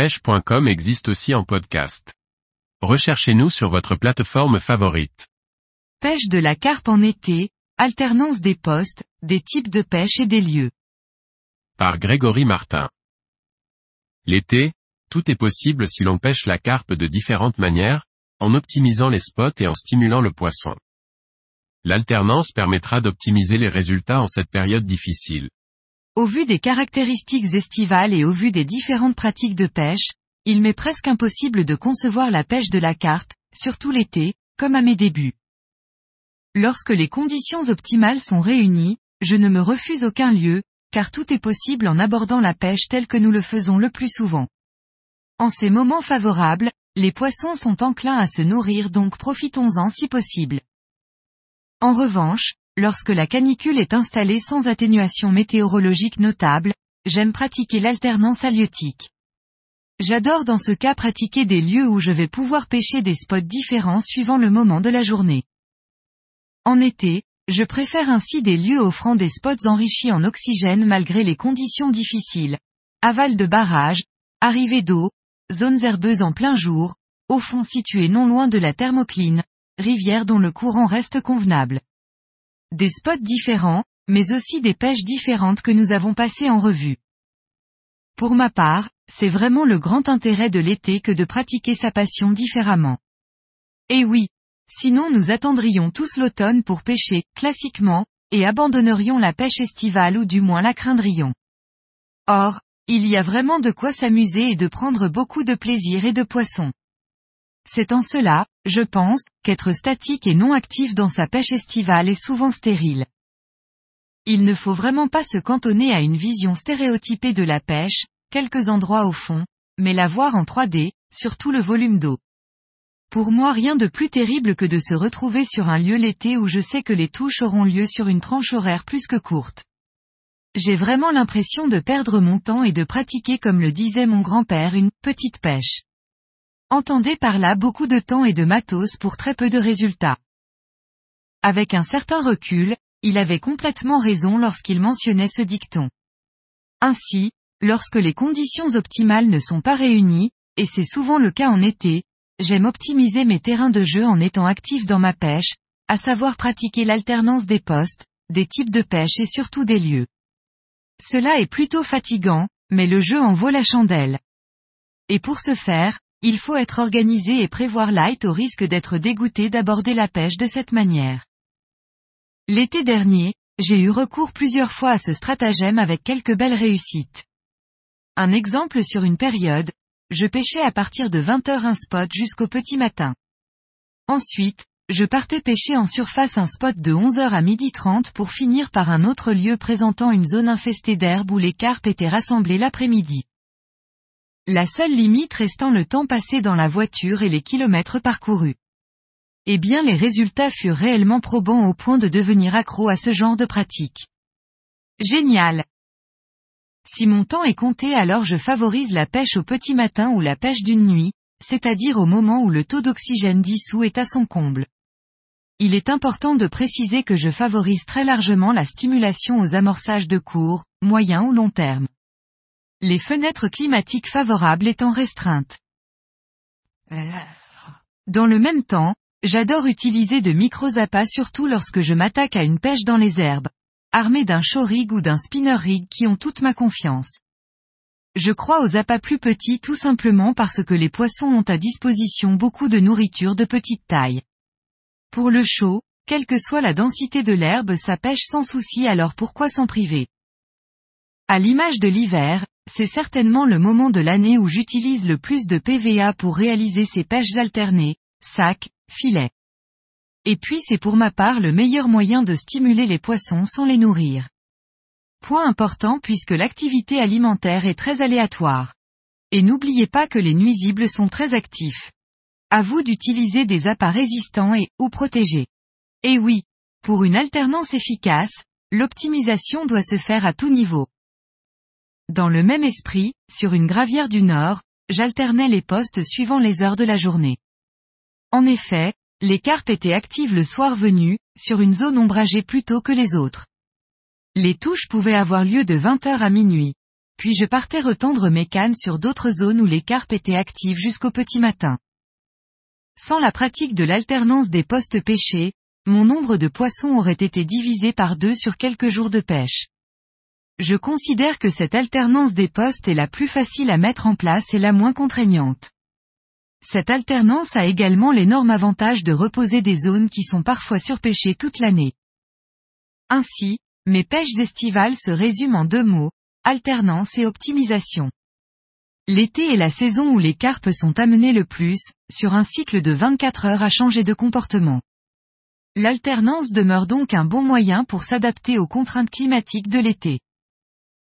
pêche.com existe aussi en podcast. Recherchez-nous sur votre plateforme favorite. Pêche de la carpe en été, alternance des postes, des types de pêche et des lieux. Par Grégory Martin. L'été, tout est possible si l'on pêche la carpe de différentes manières, en optimisant les spots et en stimulant le poisson. L'alternance permettra d'optimiser les résultats en cette période difficile. Au vu des caractéristiques estivales et au vu des différentes pratiques de pêche, il m'est presque impossible de concevoir la pêche de la carpe, surtout l'été, comme à mes débuts. Lorsque les conditions optimales sont réunies, je ne me refuse aucun lieu, car tout est possible en abordant la pêche telle que nous le faisons le plus souvent. En ces moments favorables, les poissons sont enclins à se nourrir donc profitons-en si possible. En revanche, lorsque la canicule est installée sans atténuation météorologique notable, j'aime pratiquer l'alternance halieutique. J'adore dans ce cas pratiquer des lieux où je vais pouvoir pêcher des spots différents suivant le moment de la journée. En été, je préfère ainsi des lieux offrant des spots enrichis en oxygène malgré les conditions difficiles. Aval de barrage, arrivée d'eau, zones herbeuses en plein jour, au fond situé non loin de la thermocline, rivière dont le courant reste convenable. Des spots différents, mais aussi des pêches différentes que nous avons passées en revue. Pour ma part, c'est vraiment le grand intérêt de l'été que de pratiquer sa passion différemment. Et oui, sinon nous attendrions tous l'automne pour pêcher, classiquement, et abandonnerions la pêche estivale ou du moins la craindrions. Or, il y a vraiment de quoi s'amuser et de prendre beaucoup de plaisir et de poissons. C'est en cela, je pense, qu'être statique et non actif dans sa pêche estivale est souvent stérile. Il ne faut vraiment pas se cantonner à une vision stéréotypée de la pêche, quelques endroits au fond, mais la voir en 3D, sur tout le volume d'eau. Pour moi rien de plus terrible que de se retrouver sur un lieu l'été où je sais que les touches auront lieu sur une tranche horaire plus que courte. J'ai vraiment l'impression de perdre mon temps et de pratiquer comme le disait mon grand-père une petite pêche. Entendez par là beaucoup de temps et de matos pour très peu de résultats. Avec un certain recul, il avait complètement raison lorsqu'il mentionnait ce dicton. Ainsi, lorsque les conditions optimales ne sont pas réunies, et c'est souvent le cas en été, j'aime optimiser mes terrains de jeu en étant actif dans ma pêche, à savoir pratiquer l'alternance des postes, des types de pêche et surtout des lieux. Cela est plutôt fatigant, mais le jeu en vaut la chandelle. Et pour ce faire, il faut être organisé et prévoir light au risque d'être dégoûté d'aborder la pêche de cette manière. L'été dernier, j'ai eu recours plusieurs fois à ce stratagème avec quelques belles réussites. Un exemple sur une période, je pêchais à partir de 20h un spot jusqu'au petit matin. Ensuite, je partais pêcher en surface un spot de 11h à 12h30 pour finir par un autre lieu présentant une zone infestée d'herbe où les carpes étaient rassemblées l'après-midi. La seule limite restant le temps passé dans la voiture et les kilomètres parcourus. Eh bien les résultats furent réellement probants au point de devenir accro à ce genre de pratique. Génial. Si mon temps est compté alors je favorise la pêche au petit matin ou la pêche d'une nuit, c'est-à-dire au moment où le taux d'oxygène dissous est à son comble. Il est important de préciser que je favorise très largement la stimulation aux amorçages de court, moyen ou long terme les fenêtres climatiques favorables étant restreintes. Dans le même temps, j'adore utiliser de micro-appâts surtout lorsque je m'attaque à une pêche dans les herbes, armé d'un show rig ou d'un spinner rig qui ont toute ma confiance. Je crois aux appâts plus petits tout simplement parce que les poissons ont à disposition beaucoup de nourriture de petite taille. Pour le chaud, quelle que soit la densité de l'herbe ça pêche sans souci alors pourquoi s'en priver? À l'image de l'hiver, c'est certainement le moment de l'année où j'utilise le plus de PVA pour réaliser ces pêches alternées, sacs, filets. Et puis c'est pour ma part le meilleur moyen de stimuler les poissons sans les nourrir. Point important puisque l'activité alimentaire est très aléatoire. Et n'oubliez pas que les nuisibles sont très actifs. À vous d'utiliser des appâts résistants et, ou protégés. Et oui, pour une alternance efficace, l'optimisation doit se faire à tout niveau. Dans le même esprit, sur une gravière du Nord, j'alternais les postes suivant les heures de la journée. En effet, les carpes étaient actives le soir venu, sur une zone ombragée plus tôt que les autres. Les touches pouvaient avoir lieu de 20h à minuit. puis je partais retendre mes cannes sur d'autres zones où les carpes étaient actives jusqu'au petit matin. Sans la pratique de l'alternance des postes pêchés, mon nombre de poissons aurait été divisé par deux sur quelques jours de pêche. Je considère que cette alternance des postes est la plus facile à mettre en place et la moins contraignante. Cette alternance a également l'énorme avantage de reposer des zones qui sont parfois surpêchées toute l'année. Ainsi, mes pêches estivales se résument en deux mots, alternance et optimisation. L'été est la saison où les carpes sont amenées le plus, sur un cycle de 24 heures à changer de comportement. L'alternance demeure donc un bon moyen pour s'adapter aux contraintes climatiques de l'été.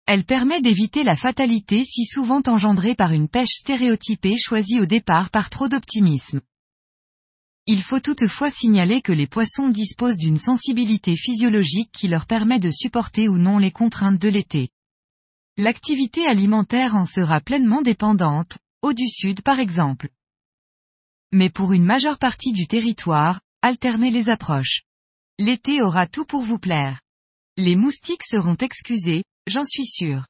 Elle permet d'éviter la fatalité si souvent engendrée par une pêche stéréotypée choisie au départ par trop d'optimisme. Il faut toutefois signaler que les poissons disposent d'une sensibilité physiologique qui leur permet de supporter ou non les contraintes de l'été. L'activité alimentaire en sera pleinement dépendante, au du sud par exemple. Mais pour une majeure partie du territoire, alternez les approches. L'été aura tout pour vous plaire. Les moustiques seront excusés, J'en suis sûr.